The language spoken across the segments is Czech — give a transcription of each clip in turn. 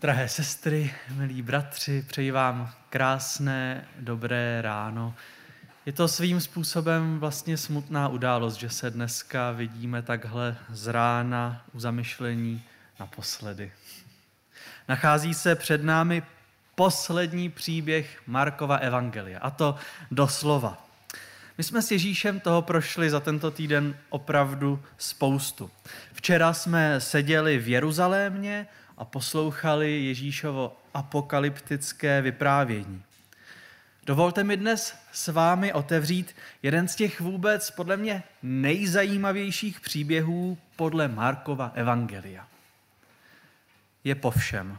Drahé sestry, milí bratři, přeji vám krásné, dobré ráno. Je to svým způsobem vlastně smutná událost, že se dneska vidíme takhle z rána u zamyšlení naposledy. Nachází se před námi poslední příběh Markova Evangelia, a to doslova. My jsme s Ježíšem toho prošli za tento týden opravdu spoustu. Včera jsme seděli v Jeruzalémě a poslouchali Ježíšovo apokalyptické vyprávění. Dovolte mi dnes s vámi otevřít jeden z těch vůbec podle mě nejzajímavějších příběhů podle Markova Evangelia. Je po všem.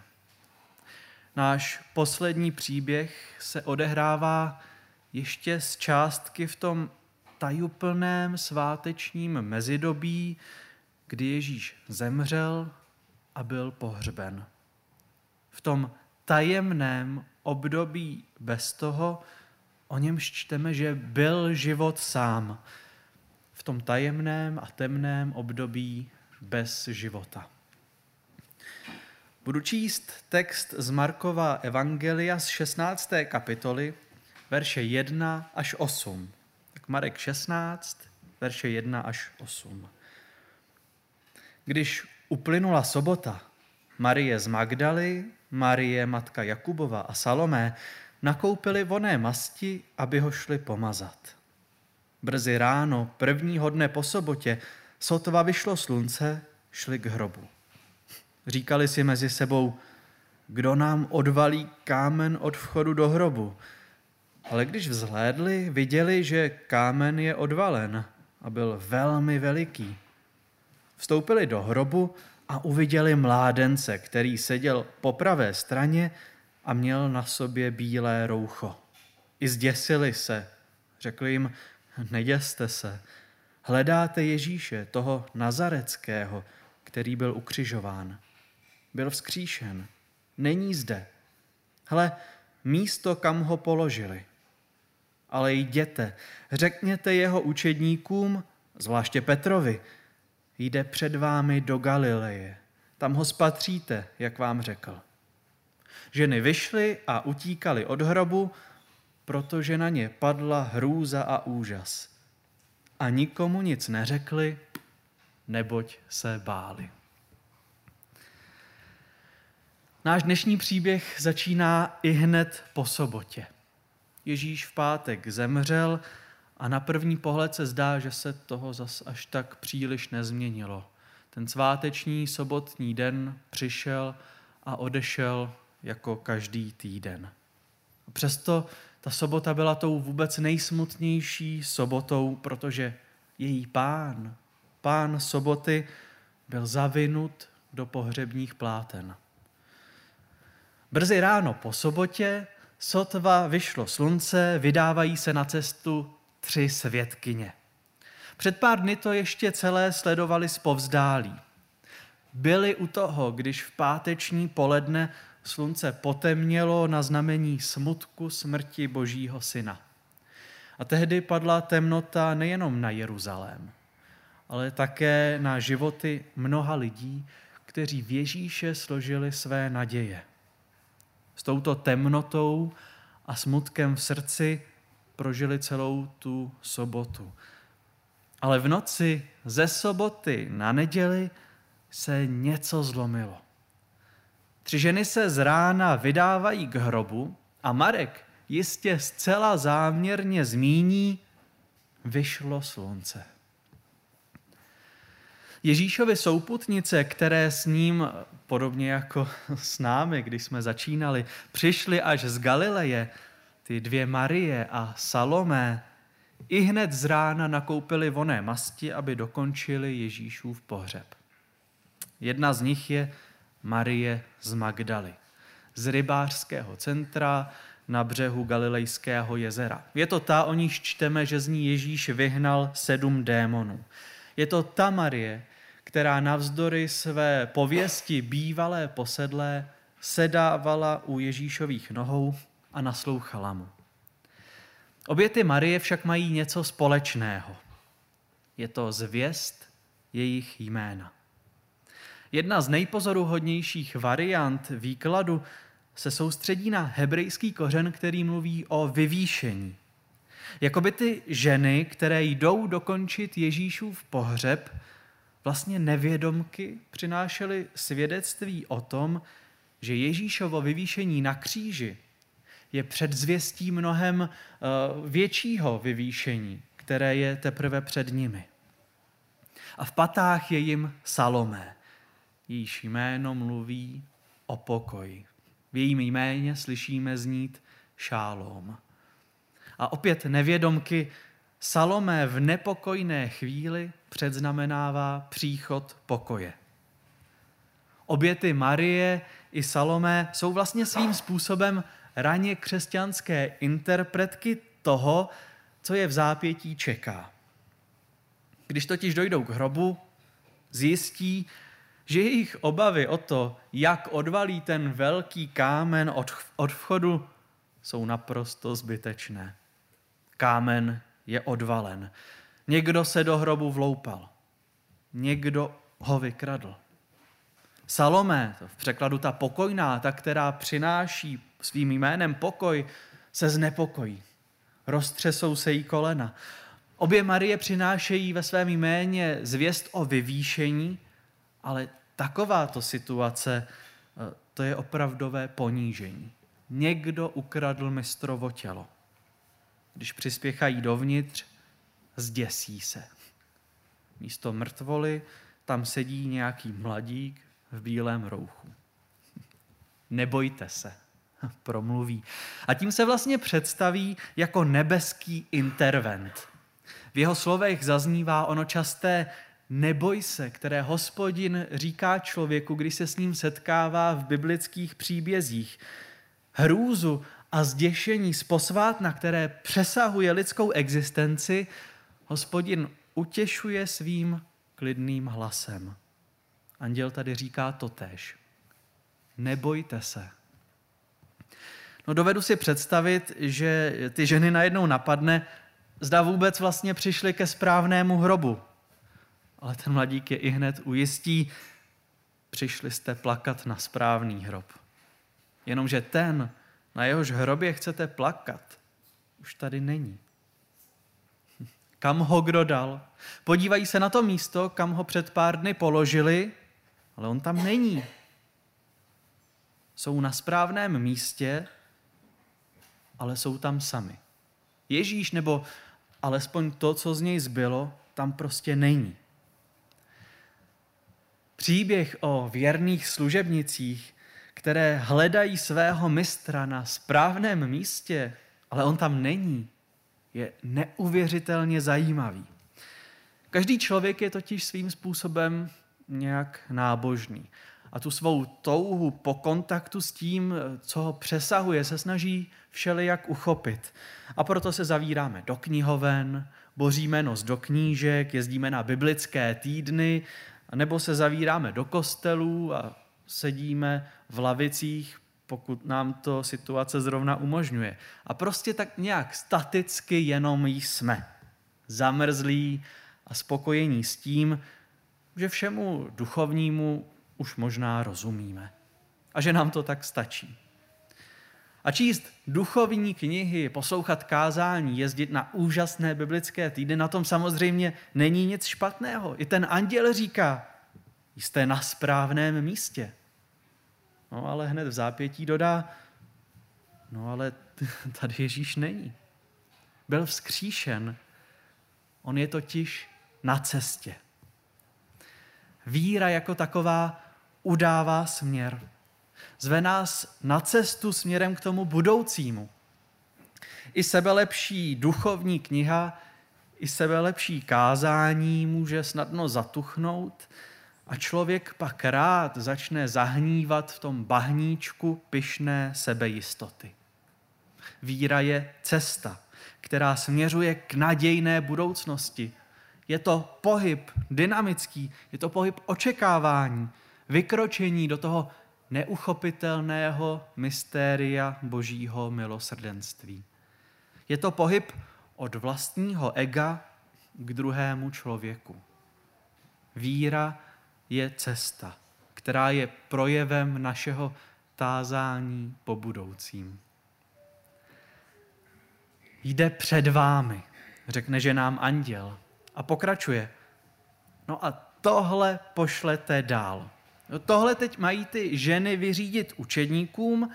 Náš poslední příběh se odehrává ještě z částky v tom tajuplném svátečním mezidobí, kdy Ježíš zemřel a byl pohřben. V tom tajemném období bez toho, o němž čteme, že byl život sám. V tom tajemném a temném období bez života. Budu číst text z Markova Evangelia z 16. kapitoly, verše 1 až 8. Tak Marek 16, verše 1 až 8. Když uplynula sobota, Marie z Magdaly, Marie matka Jakubova a Salomé nakoupili voné masti, aby ho šli pomazat. Brzy ráno, prvního dne po sobotě, sotva vyšlo slunce, šli k hrobu. Říkali si mezi sebou, kdo nám odvalí kámen od vchodu do hrobu. Ale když vzhlédli, viděli, že kámen je odvalen a byl velmi veliký. Vstoupili do hrobu a uviděli mládence, který seděl po pravé straně a měl na sobě bílé roucho. I zděsili se. Řekli jim, neděste se. Hledáte Ježíše, toho nazareckého, který byl ukřižován. Byl vzkříšen. Není zde. Hle, místo, kam ho položili. Ale jděte, řekněte jeho učedníkům, zvláště Petrovi, jde před vámi do Galileje. Tam ho spatříte, jak vám řekl. Ženy vyšly a utíkaly od hrobu, protože na ně padla hrůza a úžas. A nikomu nic neřekli, neboť se báli. Náš dnešní příběh začíná i hned po sobotě. Ježíš v pátek zemřel a na první pohled se zdá, že se toho zas až tak příliš nezměnilo. Ten sváteční sobotní den přišel a odešel jako každý týden. Přesto ta sobota byla tou vůbec nejsmutnější sobotou, protože její pán, pán soboty, byl zavinut do pohřebních pláten. Brzy ráno po sobotě sotva vyšlo slunce, vydávají se na cestu tři svědkyně. Před pár dny to ještě celé sledovali povzdálí. Byli u toho, když v páteční poledne slunce potemnělo na znamení smutku smrti Božího syna. A tehdy padla temnota nejenom na Jeruzalém, ale také na životy mnoha lidí, kteří v Ježíše složili své naděje. S touto temnotou a smutkem v srdci prožili celou tu sobotu. Ale v noci ze soboty na neděli se něco zlomilo. Tři ženy se z rána vydávají k hrobu a Marek jistě zcela záměrně zmíní, vyšlo slunce. Ježíšovi souputnice, které s ním, podobně jako s námi, když jsme začínali, přišli až z Galileje, ty dvě Marie a Salomé, i hned z rána nakoupili voné masti, aby dokončili Ježíšův pohřeb. Jedna z nich je Marie z Magdaly, z rybářského centra na břehu Galilejského jezera. Je to ta, o níž čteme, že z ní Ježíš vyhnal sedm démonů. Je to ta Marie, která navzdory své pověsti bývalé posedlé sedávala u Ježíšových nohou a naslouchala mu. Obě ty Marie však mají něco společného. Je to zvěst jejich jména. Jedna z nejpozoruhodnějších variant výkladu se soustředí na hebrejský kořen, který mluví o vyvýšení. Jakoby ty ženy, které jdou dokončit Ježíšův pohřeb, vlastně nevědomky přinášely svědectví o tom, že Ježíšovo vyvýšení na kříži je předzvěstí mnohem eh, většího vyvýšení, které je teprve před nimi. A v patách je jim Salomé. Jejíž jméno mluví o pokoji. V jejím jméně slyšíme znít šálom. A opět nevědomky Salomé v nepokojné chvíli předznamenává příchod pokoje. Oběty Marie i Salomé jsou vlastně svým způsobem raně křesťanské interpretky toho, co je v zápětí čeká. Když totiž dojdou k hrobu, zjistí, že jejich obavy o to, jak odvalí ten velký kámen od, od vchodu, jsou naprosto zbytečné. Kámen je odvalen. Někdo se do hrobu vloupal. Někdo ho vykradl. Salomé, v překladu ta pokojná, ta, která přináší svým jménem pokoj, se znepokojí. Roztřesou se jí kolena. Obě Marie přinášejí ve svém jméně zvěst o vyvýšení, ale takováto situace, eh, to je opravdové ponížení. Někdo ukradl mistrovo tělo. Když přispěchají dovnitř, zděsí se. Místo mrtvoly tam sedí nějaký mladík v bílém rouchu. Nebojte se, promluví. A tím se vlastně představí jako nebeský intervent. V jeho slovech zaznívá ono časté neboj se, které hospodin říká člověku, když se s ním setkává v biblických příbězích. Hrůzu a zděšení z posvátna, které přesahuje lidskou existenci, hospodin utěšuje svým klidným hlasem. Anděl tady říká totéž. Nebojte se. No dovedu si představit, že ty ženy najednou napadne, zda vůbec vlastně přišli ke správnému hrobu. Ale ten mladík je i hned ujistí, přišli jste plakat na správný hrob. Jenomže ten, na jehož hrobě chcete plakat, už tady není. Kam ho kdo dal? Podívají se na to místo, kam ho před pár dny položili, ale on tam není. Jsou na správném místě, ale jsou tam sami. Ježíš, nebo alespoň to, co z něj zbylo, tam prostě není. Příběh o věrných služebnicích, které hledají svého mistra na správném místě, ale on tam není, je neuvěřitelně zajímavý. Každý člověk je totiž svým způsobem nějak nábožný. A tu svou touhu po kontaktu s tím, co ho přesahuje, se snaží všelijak uchopit. A proto se zavíráme do knihoven, boříme nos do knížek, jezdíme na biblické týdny, nebo se zavíráme do kostelů a sedíme v lavicích, pokud nám to situace zrovna umožňuje. A prostě tak nějak staticky jenom jsme. Zamrzlí a spokojení s tím, že všemu duchovnímu už možná rozumíme. A že nám to tak stačí. A číst duchovní knihy, poslouchat kázání, jezdit na úžasné biblické týdny, na tom samozřejmě není nic špatného. I ten anděl říká, jste na správném místě. No ale hned v zápětí dodá, no ale tady Ježíš není. Byl vzkříšen. On je totiž na cestě. Víra jako taková udává směr. Zve nás na cestu směrem k tomu budoucímu. I sebelepší duchovní kniha, i sebelepší kázání může snadno zatuchnout a člověk pak rád začne zahnívat v tom bahníčku pyšné sebejistoty. Víra je cesta, která směřuje k nadějné budoucnosti, je to pohyb dynamický, je to pohyb očekávání, vykročení do toho neuchopitelného mystéria božího milosrdenství. Je to pohyb od vlastního ega k druhému člověku. Víra je cesta. která je projevem našeho tázání po budoucím. Jde před vámi, řekne že nám anděl a pokračuje. No a tohle pošlete dál. No tohle teď mají ty ženy vyřídit učedníkům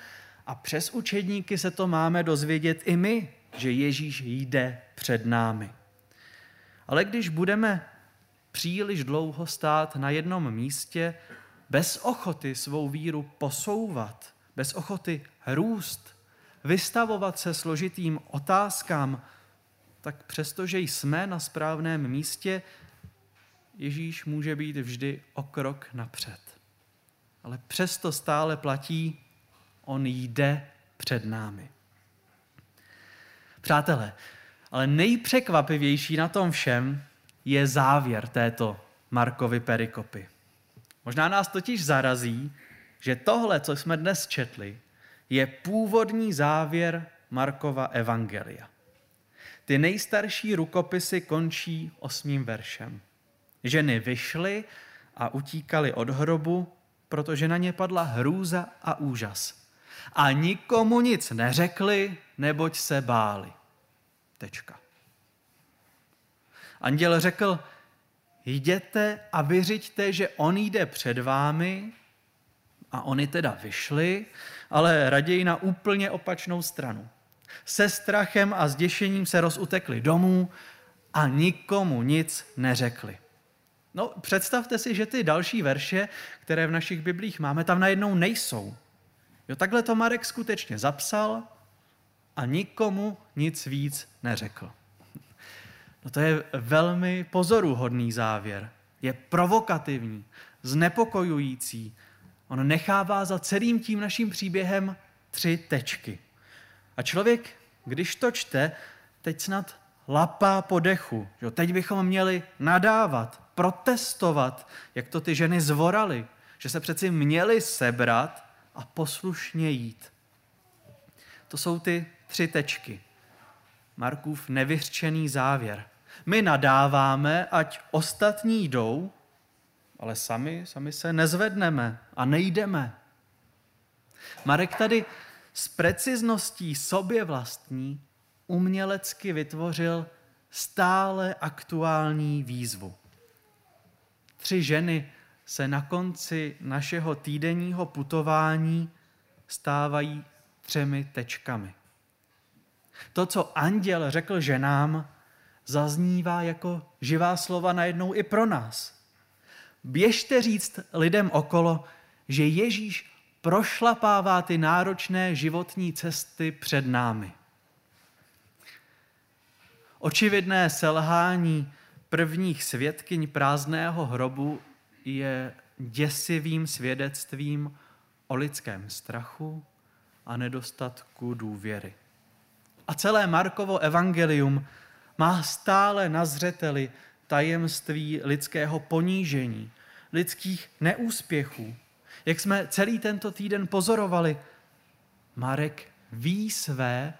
a přes učedníky se to máme dozvědět i my, že Ježíš jde před námi. Ale když budeme příliš dlouho stát na jednom místě, bez ochoty svou víru posouvat, bez ochoty růst, vystavovat se složitým otázkám, tak přestože jsme na správném místě, Ježíš může být vždy o krok napřed. Ale přesto stále platí, on jde před námi. Přátelé, ale nejpřekvapivější na tom všem je závěr této Markovy perikopy. Možná nás totiž zarazí, že tohle, co jsme dnes četli, je původní závěr Markova evangelia. Ty nejstarší rukopisy končí osmým veršem. Ženy vyšly a utíkaly od hrobu, protože na ně padla hrůza a úžas. A nikomu nic neřekli, neboť se báli. Tečka. Anděl řekl, jděte a vyřiďte, že on jde před vámi, a oni teda vyšli, ale raději na úplně opačnou stranu. Se strachem a zděšením se rozutekli domů a nikomu nic neřekli. No, představte si, že ty další verše, které v našich biblích máme, tam najednou nejsou. Jo, takhle to Marek skutečně zapsal a nikomu nic víc neřekl. No to je velmi pozoruhodný závěr. Je provokativní, znepokojující. On nechává za celým tím naším příběhem tři tečky. A člověk, když to čte, teď snad lapá po dechu. Jo, teď bychom měli nadávat, protestovat, jak to ty ženy zvoraly, že se přeci měli sebrat a poslušně jít. To jsou ty tři tečky. Markův nevyřčený závěr. My nadáváme, ať ostatní jdou, ale sami, sami se nezvedneme a nejdeme. Marek tady s precizností sobě vlastní umělecky vytvořil stále aktuální výzvu. Tři ženy se na konci našeho týdenního putování stávají třemi tečkami. To, co anděl řekl ženám, zaznívá jako živá slova najednou i pro nás. Běžte říct lidem okolo, že Ježíš prošlapává ty náročné životní cesty před námi. Očividné selhání prvních svědkyň prázdného hrobu je děsivým svědectvím o lidském strachu a nedostatku důvěry. A celé Markovo evangelium má stále na zřeteli tajemství lidského ponížení, lidských neúspěchů. Jak jsme celý tento týden pozorovali, Marek ví své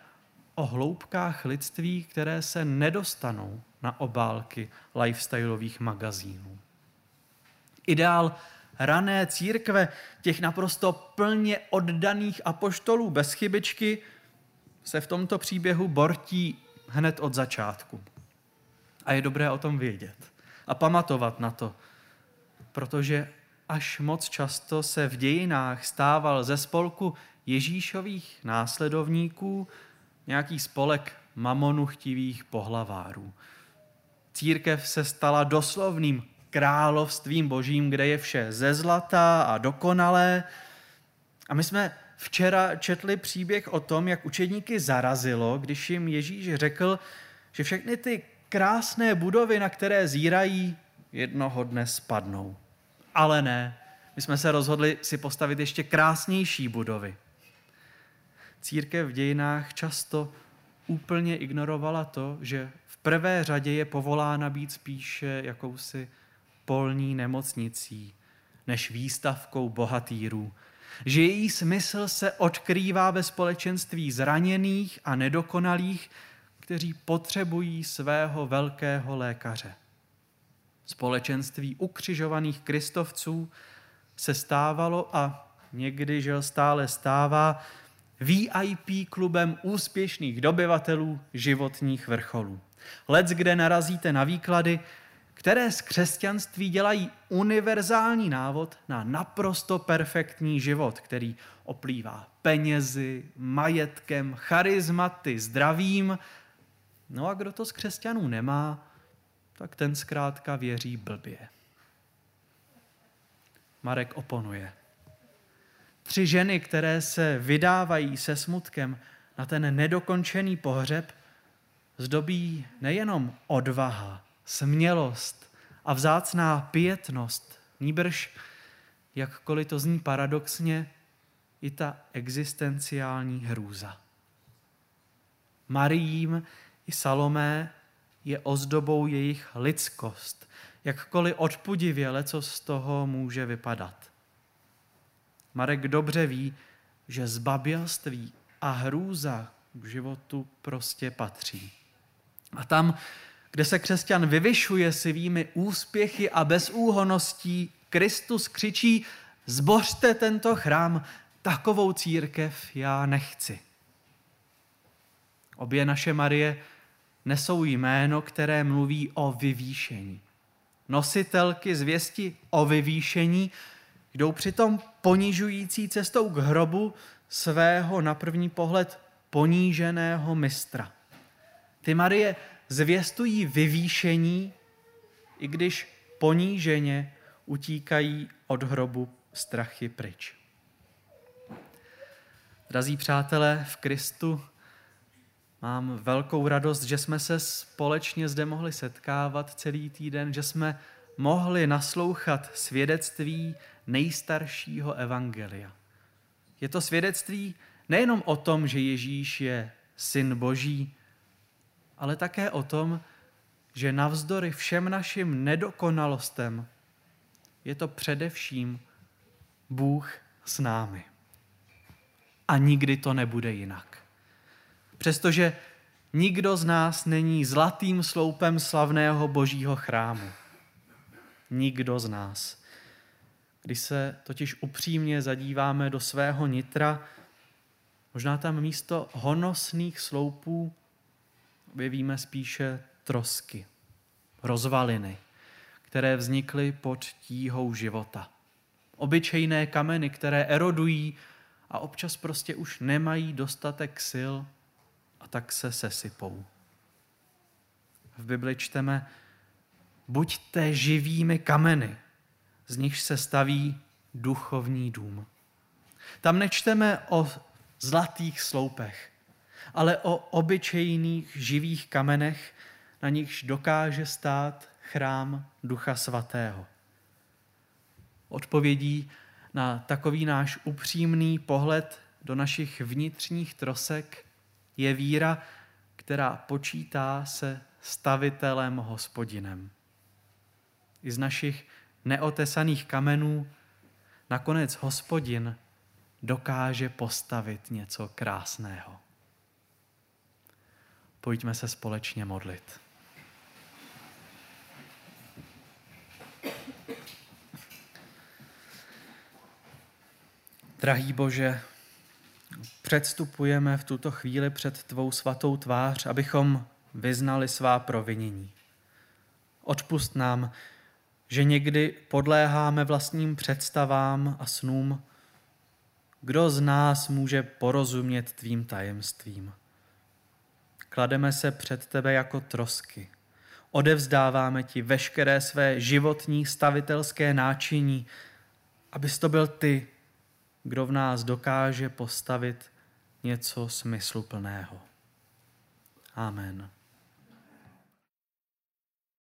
o hloubkách lidství, které se nedostanou na obálky lifestyleových magazínů. Ideál rané církve, těch naprosto plně oddaných apoštolů bez chybičky, se v tomto příběhu bortí hned od začátku. A je dobré o tom vědět a pamatovat na to, protože až moc často se v dějinách stával ze spolku Ježíšových následovníků nějaký spolek mamonuchtivých pohlavárů. Církev se stala doslovným královstvím božím, kde je vše ze zlata a dokonalé. A my jsme včera četli příběh o tom, jak učedníky zarazilo, když jim Ježíš řekl, že všechny ty krásné budovy, na které zírají, jednoho dne spadnou. Ale ne, my jsme se rozhodli si postavit ještě krásnější budovy. Církev v dějinách často úplně ignorovala to, že prvé řadě je povolána být spíše jakousi polní nemocnicí, než výstavkou bohatýrů. Že její smysl se odkrývá ve společenství zraněných a nedokonalých, kteří potřebují svého velkého lékaře. Společenství ukřižovaných kristovců, se stávalo a někdy, že stále stává, VIP klubem úspěšných dobyvatelů životních vrcholů. Lec, kde narazíte na výklady, které z křesťanství dělají univerzální návod na naprosto perfektní život, který oplývá penězi, majetkem, charizmaty, zdravím. No a kdo to z křesťanů nemá, tak ten zkrátka věří blbě. Marek oponuje. Tři ženy, které se vydávají se smutkem na ten nedokončený pohřeb, zdobí nejenom odvaha, smělost a vzácná pětnost, níbrž, jakkoliv to zní paradoxně, i ta existenciální hrůza. Mariím i Salomé je ozdobou jejich lidskost, jakkoliv odpudivě co z toho může vypadat. Marek dobře ví, že zbabělství a hrůza k životu prostě patří. A tam, kde se křesťan vyvyšuje svými úspěchy a bezúhoností, Kristus křičí, zbořte tento chrám, takovou církev já nechci. Obě naše Marie nesou jméno, které mluví o vyvýšení. Nositelky zvěsti o vyvýšení jdou přitom ponižující cestou k hrobu svého na první pohled poníženého mistra. Ty Marie zvěstují vyvýšení, i když poníženě utíkají od hrobu strachy pryč. Drazí přátelé v Kristu, mám velkou radost, že jsme se společně zde mohli setkávat celý týden, že jsme mohli naslouchat svědectví nejstaršího evangelia. Je to svědectví nejenom o tom, že Ježíš je syn Boží, ale také o tom, že navzdory všem našim nedokonalostem je to především Bůh s námi. A nikdy to nebude jinak. Přestože nikdo z nás není zlatým sloupem slavného božího chrámu. Nikdo z nás. Když se totiž upřímně zadíváme do svého nitra, možná tam místo honosných sloupů objevíme spíše trosky, rozvaliny, které vznikly pod tíhou života. Obyčejné kameny, které erodují a občas prostě už nemají dostatek sil a tak se sesypou. V Bibli čteme, buďte živými kameny, z nich se staví duchovní dům. Tam nečteme o zlatých sloupech, ale o obyčejných živých kamenech, na nichž dokáže stát chrám Ducha Svatého. Odpovědí na takový náš upřímný pohled do našich vnitřních trosek je víra, která počítá se stavitelem hospodinem. I z našich neotesaných kamenů nakonec hospodin dokáže postavit něco krásného. Pojďme se společně modlit. Drahý Bože, předstupujeme v tuto chvíli před Tvou svatou tvář, abychom vyznali svá provinění. Odpust nám, že někdy podléháme vlastním představám a snům. Kdo z nás může porozumět Tvým tajemstvím? Klademe se před Tebe jako trosky. Odevzdáváme Ti veškeré své životní stavitelské náčiní, abys to byl Ty, kdo v nás dokáže postavit něco smysluplného. Amen.